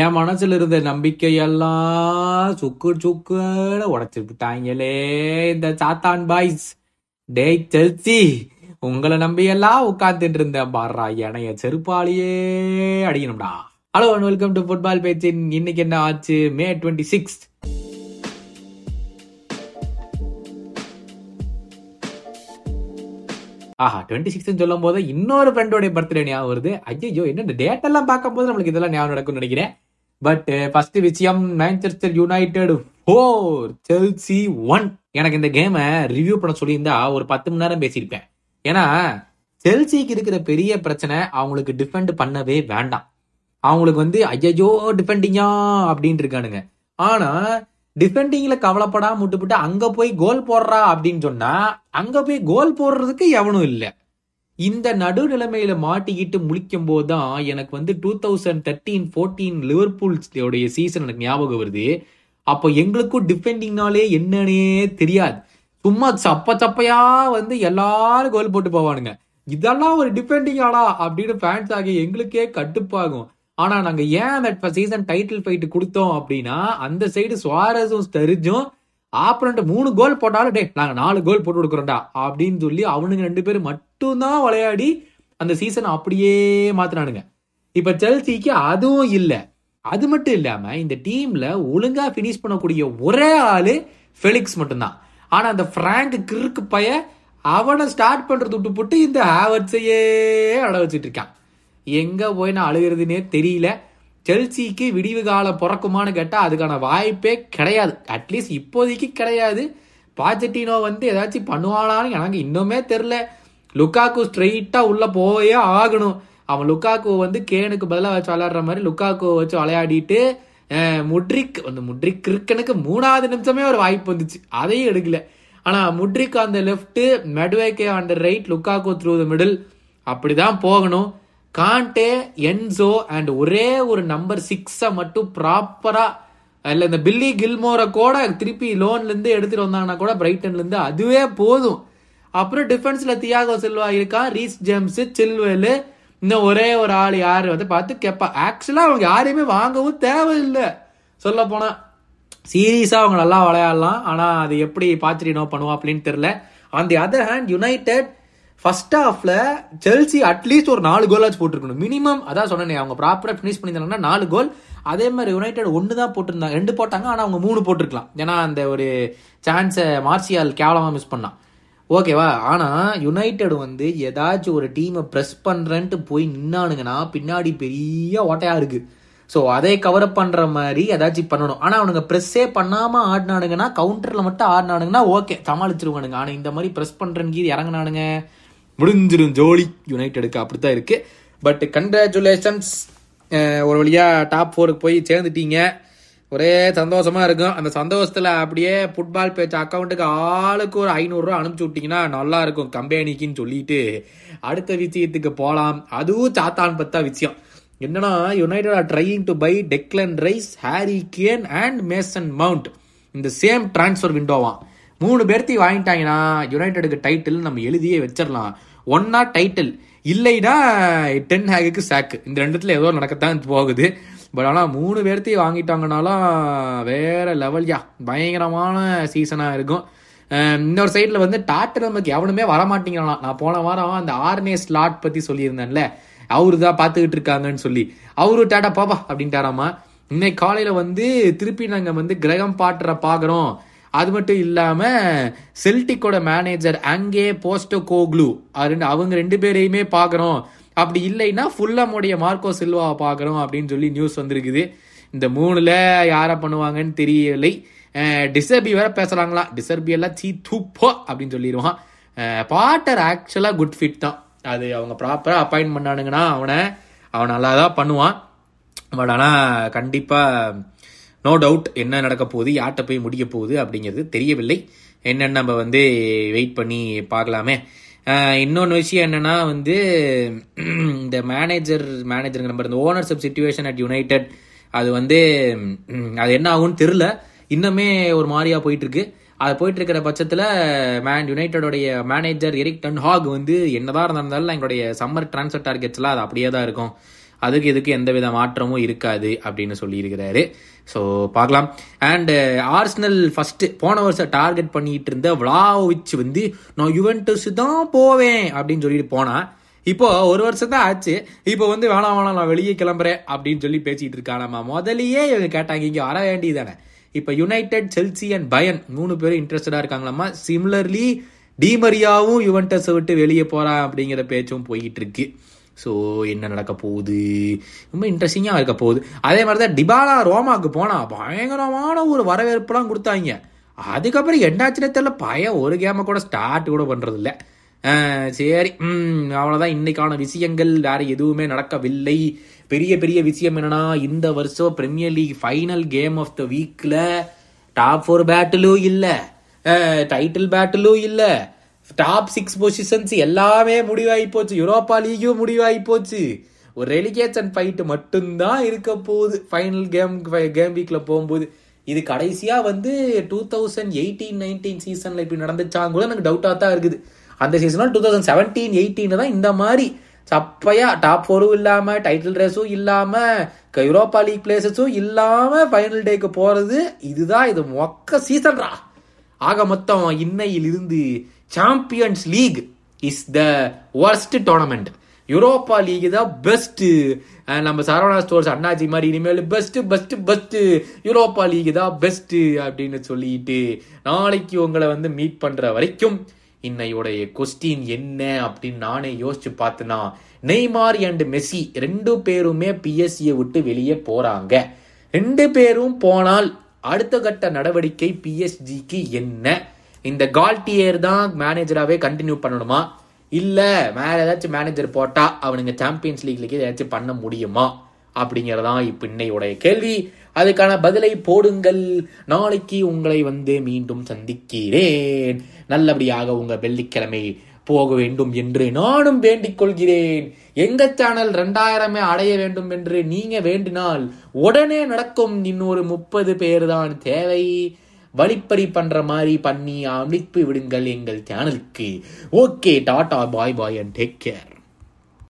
என் மனசில் இருந்த நம்பிக்கையெல்லாம் சுக்கு சுக்குன்னு உடைச்சு விட்டாங்களே இந்த சாத்தான் பாய்ஸ். டேய் செல்சி உங்களை நம்பியெல்லாம் உட்காந்துட்டு உட்கார்ந்துட்டு இருந்தேன் பாடுறா எனைய செருப்பாலேயே அடிக்கணும்டா. Hello and welcome to football பேச்சின் இன்னைக்கு என்ன ஆச்சு? மே டுவெண்ட்டி சிக்ஸ் ஆஹா டுவெண்ட்டி சிக்ஸ் சொல்லும் போது இன்னொரு ஃப்ரெண்டோட பர்த்டே ஞாபகம் வருது. ஐயோ என்ன டேட்டெல்லாம் டேட் எல்லாம் பார்க்கும் போது நம்மளுக்கு இதெல்லாம் ஞாபகம் நடக்கும்னு நினைக்கிறேன். பட் ஃபர்ஸ்ட் eh, விஷயம் Manchester United four Chelsea one எனக்கு இந்த கேமை ரிவ்யூ பண்ண சொல்லியிருந்தா ஒரு பத்து மணி நேரம் பேசியிருப்பேன். ஏன்னா செல்சிக்கு இருக்கிற பெரிய பிரச்சனை அவங்களுக்கு டிஃபெண்ட் பண்ணவே வேண்டாம். அவங்களுக்கு வந்து ஐயோ டிஃபெண்டிங்கா அப்படின்ட்டு இருக்கானுங்க. ஆனா டிஃபெண்டிங்ல கவலைப்படாம விட்டுவிட்டு அங்க போய் கோல் போடுறா அப்படின்னு சொன்னா அங்க போய் கோல் போடுறதுக்கு எவனும் இல்லை. இந்த நடுநிலைமையில மாட்டிக்கிட்டு முழிக்கும் போது தான் எனக்கு வந்து டூ தௌசண்ட் தேர்ட்டீன் ஃபோர்டீன் லிவர்பூல்ஸோடைய சீசன் எனக்கு ஞாபகம் வருது. அப்போ எங்களுக்கும் டிஃபெண்டிங்னாலே என்னன்னே தெரியாது. சும்மா சப்ப சப்பையா வந்து எல்லாரும் கோல் போட்டு போவானுங்க. இதெல்லாம் ஒரு டிஃபெண்டிங் ஆடா அப்படின்னு ஃபேன்ஸ் ஆகி எங்களுக்கே கட்டுப்பாகும். ஆனா நாங்க ஏன் அந்த சீசன் டைட்டில் ஃபைட் கொடுத்தோம் அப்படின்னா அந்த சைடு சுவாரஸும் தெரிஞ்சும் ஆப்பரண்ட் மூணு கோல் போட்டாலும் டே நாங்க நாலு கோல் போட்டு கொடுக்குறோம்டா அப்படின்னு சொல்லி அவனுங்க ரெண்டு பேரும் மட்டும்தான் விளையாடி அந்த சீசனை அப்படியே மாத்தினானுங்க. இப்ப செல்சிக்கு அதுவும் இல்லை. அது மட்டும் இல்லாம இந்த டீம்ல ஒழுங்கா பினிஷ் பண்ணக்கூடிய ஒரே ஆளு ஃபெலிக்ஸ் மட்டும்தான். ஆனா அந்த பிராங்க் கிறுக்கு பைய அவனை ஸ்டார்ட் பண்றது விட்டு போட்டு இந்த ஹேவர்ட்ஸையே அட வச்சுட்டு இருக்கான். எங்க போய் நான் அழுகிறதுனே தெரியல. செல்சிக்கு விடிவு காலம் பிறக்குமான்னு கேட்டா அதுக்கான வாய்ப்பே கிடையாது. அட்லீஸ்ட் இப்போதைக்கு கிடையாது. பாஜட்டினோ வந்து ஏதாச்சும் பண்ணுவானான்னு எனக்கு இன்னுமே தெரில லுக்காக்கு ஸ்ட்ரெயிட்டா உள்ள போயே ஆகணும். அவன் லுக்காக்கு வந்து கேனுக்கு பதிலாக வச்சு விளையாடுற மாதிரி லுக்காக்கு வச்சு விளையாடிட்டு முட்ரிக் அந்த முட்ரிக் கிரிக்கனுக்கு மூணாவது நிமிஷமே ஒரு வாய்ப்பு வந்துச்சு. அதையும் எடுக்கல. ஆனா முட்ரிக் அந்த லெஃப்ட் மெட்வேக்கே அந்த right Lukaku through the middle அப்படிதான் போகணும். காண்டே என்சோ அண்ட் ஒரே ஒரு நம்பர் சிக்ஸை மட்டும் ப்ராப்பரா இல்ல இந்த பில்லி கில்மோரை கூட திருப்பி லோன்ல இருந்து எடுத்துட்டு வந்தாங்கன்னா கூட பிரைட்டன்ல இருந்து அதுவே போதும். அப்புறம் டிஃபென்ஸ்ல தியாகோ சில்வா இருக்கான் ரீஸ் ஜேம்ஸ் சில்வேலு. இன்னும் ஒரே ஒரு ஆள் யாரு வந்து பார்த்து கேப்பா. ஆக்சுவலா அவங்க யாரையுமே வாங்கவும் தேவையில்லை. சொல்ல போனா சீரியஸா அவங்க நல்லா விளையாடலாம். ஆனா அது எப்படி பாத்திரினோ பண்ணுவா அப்படின்னு தெரியல. On the other hand United first ஹாஃப்ல செல்சி அட்லீஸ்ட் ஒரு நாலு கோலாச்சும் போட்டிருக்கணும். மினிமம் அதான் சொன்னேன் அவங்க ப்ராப்பரா ஃபினிஷ் பண்ணியிருந்தாங்கன்னா நாலு கோல் அதே மாதிரி யுனைடெட் ஒன்று தான் போட்டிருந்தாங்க ரெண்டு போட்டாங்க ஆனால் அவங்க மூணு போட்டிருக்கலாம். ஏன்னா அந்த ஒரு சான்ஸை மார்சியால் கேவலமாக மிஸ் பண்ணான். ஓகேவா? ஆனால் யுனைடெட் வந்து ஏதாச்சும் ஒரு டீமை ப்ரெஸ் பண்ணுறேன்ட்டு போய் நின்னானுங்கன்னா பின்னாடி பெரிய ஓட்டையா இருக்கு. ஸோ அதை கவர் அப் பண்ணுற மாதிரி ஏதாச்சும் பண்ணணும். ஆனால் அவனுங்க ப்ரெஸ்ஸே பண்ணாமல் ஆடினானுங்கன்னா கவுண்டரில் மட்டும் ஆடினானுங்கன்னா ஓகே சமாளிச்சிருவானுங்க. ஆனால் இந்த மாதிரி ப்ரெஸ் பண்ணுறேன்னு இறங்கினானுங்க. முடிஞ்சிடும் ஜோலி யுனைடெடுக்கு அப்படித்தான் இருக்கு. பட் கங்க்ராச்சுலேஷன்ஸ் ஒரு வழியா டாப் ஃபோருக்கு போய் சேர்ந்துட்டீங்க. ஒரே சந்தோஷமா இருக்கும். அந்த சந்தோஷத்துல அப்படியே ஃபுட்பால் பேச்சு அக்கௌண்ட்டுக்கு ஆளுக்கு ஒரு ஐநூறுரூவா அனுப்பிச்சு விட்டீங்கன்னா நல்லா இருக்கும். கம்பெனிக்குன்னு சொல்லிட்டு அடுத்த விஷயத்துக்கு போகலாம் அதுவும் சாத்தான் பத்தா விஷயம். என்னன்னா United are trying to buy Declan Rice Harry Kane and Mason Mount இந்த சேம் டிரான்ஸ்ஃபர் விண்டோவான் மூணு பேர்த்தையும் வாங்கிட்டாங்கன்னா யுனைடெடுக்கு டைட்டில் நம்ம எழுதியே வச்சிடலாம். ஒன்னா டைட்டில் இல்லைன்னா டென் ஹேகுக்கு சாக்கு இந்த ரெண்டுத்துல ஏதோ நடக்கத்தான் போகுது. பட் ஆனால் மூணு பேர்த்தையும் வாங்கிட்டாங்கனாலும் வேற லெவல்யா பயங்கரமான சீசனாக இருக்கும். இன்னொரு சைடில் வந்து டாட்டர் நமக்கு எவனுமே வரமாட்டேங்கிறான். நான் போன வாரம் அந்த ஆர்னே ஸ்லாட் பற்றி சொல்லியிருந்தேன்ல. அவரு தான் பார்த்துக்கிட்டு இருக்காங்கன்னு சொல்லி. அவரு டாட்டா பாப்பா அப்படின்ட்டாராமா. இன்னைக்கு காலையில் வந்து திருப்பி நாங்கள் வந்து கிரகம் பாட்டுற பார்க்குறோம் அது மட்டும் இல்லாமல் செல்டிக்கோட மேனேஜர் அங்கே போஸ்டோ கோக்லு அவங்க ரெண்டு பேரையுமே பார்க்குறோம் அப்படி இல்லைன்னா ஃபுல்லமுடைய மார்க்கோ சில்வாவை பார்க்கணும் அப்படின்னு சொல்லி நியூஸ் வந்திருக்குது. இந்த மூணுல யாரை பண்ணுவாங்கன்னு தெரியலை. டிசர்பி வேற பேசுறாங்களா? டிசர்பி எல்லாம் சீ தூப்போ அப்படின்னு சொல்லிடுவான். பாட்டர் ஆக்சுவலாக குட் ஃபிட் தான். அது அவங்க ப்ராப்பராக அப்பாயின்ட் பண்ணானுங்கன்னா அவனை அவன் நல்லா தான் பண்ணுவான். பட் ஆனால் கண்டிப்பாக நோ டவுட் என்ன நடக்க போகுது யார்கிட்ட போய் முடிக்க போகுது அப்படிங்கிறது தெரியவில்லை. என்னென்னு நம்ம வந்து வெயிட் பண்ணி பார்க்கலாமே. இன்னொன்று விஷயம் என்னன்னா வந்து இந்த மேனேஜர் மேனேஜருங்க நம்பர் இந்த ஓனர்ஷிப் சுச்சுவேஷன் அட் யுனைடெட் அது வந்து அது என்ன ஆகும்னு தெரில இன்னுமே ஒரு மாதிரியாக போயிட்டு இருக்கு அது போயிட்டு இருக்கிற பட்சத்தில் மேன் யுனைடெடோடைய மேனேஜர் எரிக் டன் ஹாக் வந்து என்னதான் இருந்தாலும் எங்களுடைய சம்மர் டிரான்ஸ்ஃபர் டார்கெட்ஸ்லாம் அது அப்படியே தான் இருக்கும். அதுக்கு இதுக்கு எந்த வித மாற்றமும் இருக்காது அப்படின்னு சொல்லியிருக்கிறாரு. ஸோ பார்க்கலாம். அண்டு ஆர்ஸ்னல் ஃபஸ்ட்டு போன வருஷம் டார்கெட் பண்ணிட்டு இருந்த விளாவிச் வந்து நான் யுவென்டஸ் தான் போவேன் அப்படின்னு சொல்லிட்டு போனால் இப்போ ஒரு வருஷம் தான் ஆச்சு. இப்போ வந்து வேணாம் வேணாம் நான் வெளியே கிளம்புறேன் அப்படின்னு சொல்லி பேசிட்டு இருக்கானாமா முதலியே இவங்க கேட்டாங்க இங்கே வர வேண்டியதானே இப்போ யுனைடெட் செல்சி அண்ட் பயன் மூணு பேரும் இன்ட்ரெஸ்டடாக இருக்காங்களாமா? சிமிலர்லி டிமரியாவும் யுவென்டஸை விட்டு வெளியே போகிறான் அப்படிங்கிற பேச்சும் போயிட்டு இருக்கு. ஸோ என்ன நடக்க போகுது? ரொம்ப இன்ட்ரெஸ்டிங்காக இருக்க போகுது. அதே மாதிரி தான் டிபாலா ரோமாவுக்கு போனால் பயங்கரமான ஒரு வரவேற்புலாம் கொடுத்தாங்க. அதுக்கப்புறம் என்னாச்சுன்னு தெரியல பயம் ஒரு கேமை கூட ஸ்டார்ட் கூட பண்ணுறதில்ல சரி ம் அவ்வளோதான் இன்னைக்கான விஷயங்கள் வேறு எதுவுமே நடக்கவில்லை. பெரிய பெரிய விஷயம் என்னன்னா இந்த வருஷம் Premier League final game of the வீக்கில் டாப் ஃபோர் பேட்டிலும் இல்லை. டைட்டில் பேட்டிலும் இல்லை. டாப் சிக்ஸ் பொசிஷன்ஸ் எல்லாமே முடிவாகி போச்சு. யூரோப்பா லீகும் முடிவாகி போச்சு. ஒரு ரெலிகேஷன் ஃபைட்டு மட்டும்தான் இருக்க போகுது. ஃபைனல் கேம் கேம் வீக்கில் போகும்போது. இது கடைசியாக வந்து டூ தௌசண்ட் எயிட்டீன் நைன்டீன் சீசனில் இப்படி நடந்துச்சாங்க கூட எனக்கு டவுட்டாக தான் இருக்குது. அந்த சீசனில் டூ தௌசண்ட் செவன்டீன் எயிட்டீன் தான் இந்த மாதிரி சப்பையா டாப் ஃபோரும் இல்லாமல் டைட்டில் ரேஸும் இல்லாமல் யூரோப்பா லீக் பிளேசஸும் இல்லாமல் ஃபைனல் டேக்கு போகிறது இதுதான் இது மொக்க சீசன்ரா ஆக மொத்தம் இன்னையில் இருந்து Champions League is the worst tournament Europa League தான் பெஸ்ட் நம்ம சரவணா ஸ்டோர்ஸ் அண்ணாஜி மாதிரி இனிமேல் best best best Europa League தான் பெஸ்ட் அப்படின்னு சொல்லிட்டு நாளைக்கு உங்களை வந்து மீட் பண்ற வரைக்கும் இன்னையோடைய கொஸ்டின் என்ன அப்படின்னு நானே யோசிச்சு பார்த்தேன்னா நெய்மார் அண்ட் மெஸ்ஸி ரெண்டு பேருமே பிஎஸ்சியை விட்டு வெளியே போறாங்க. ரெண்டு பேரும் போனால் அடுத்த கட்ட நடவடிக்கை பிஎஸ்ஜிக்கு என்ன? இந்த கால்டியர் தான் மேனேஜராகவே கண்டினியூ பண்ணணுமா? இல்லை வேற ஏதாச்சும் மேனேஜர் போட்டா அவனுங்க சாம்பியன்ஸ் லீக்லக்கு ஏதாச்சும் பண்ண முடியுமா? அப்படிங்கறதான் இப்ப இன்னையுடைய கேள்வி. அதுக்கான பதிலை போடுங்கள். நாளைக்கு உங்களை வந்து மீண்டும் சந்திக்கிறேன். நல்லபடியாக உங்க வெள்ளிக்கிழமை போக வேண்டும் என்று நானும் வேண்டிக் கொள்கிறேன். எங்க சேனல் ரெண்டாயிரமே அடைய வேண்டும் என்று நீங்க வேண்டினால் உடனே நடக்கும் இன்னொரு முப்பது பேர் தான் தேவை. வழிப்பறி பண்ணுற மாதிரி பண்ணி அனுப்பி விடுங்கள் எங்கள் சேனலுக்கு okay tata bye bye and take care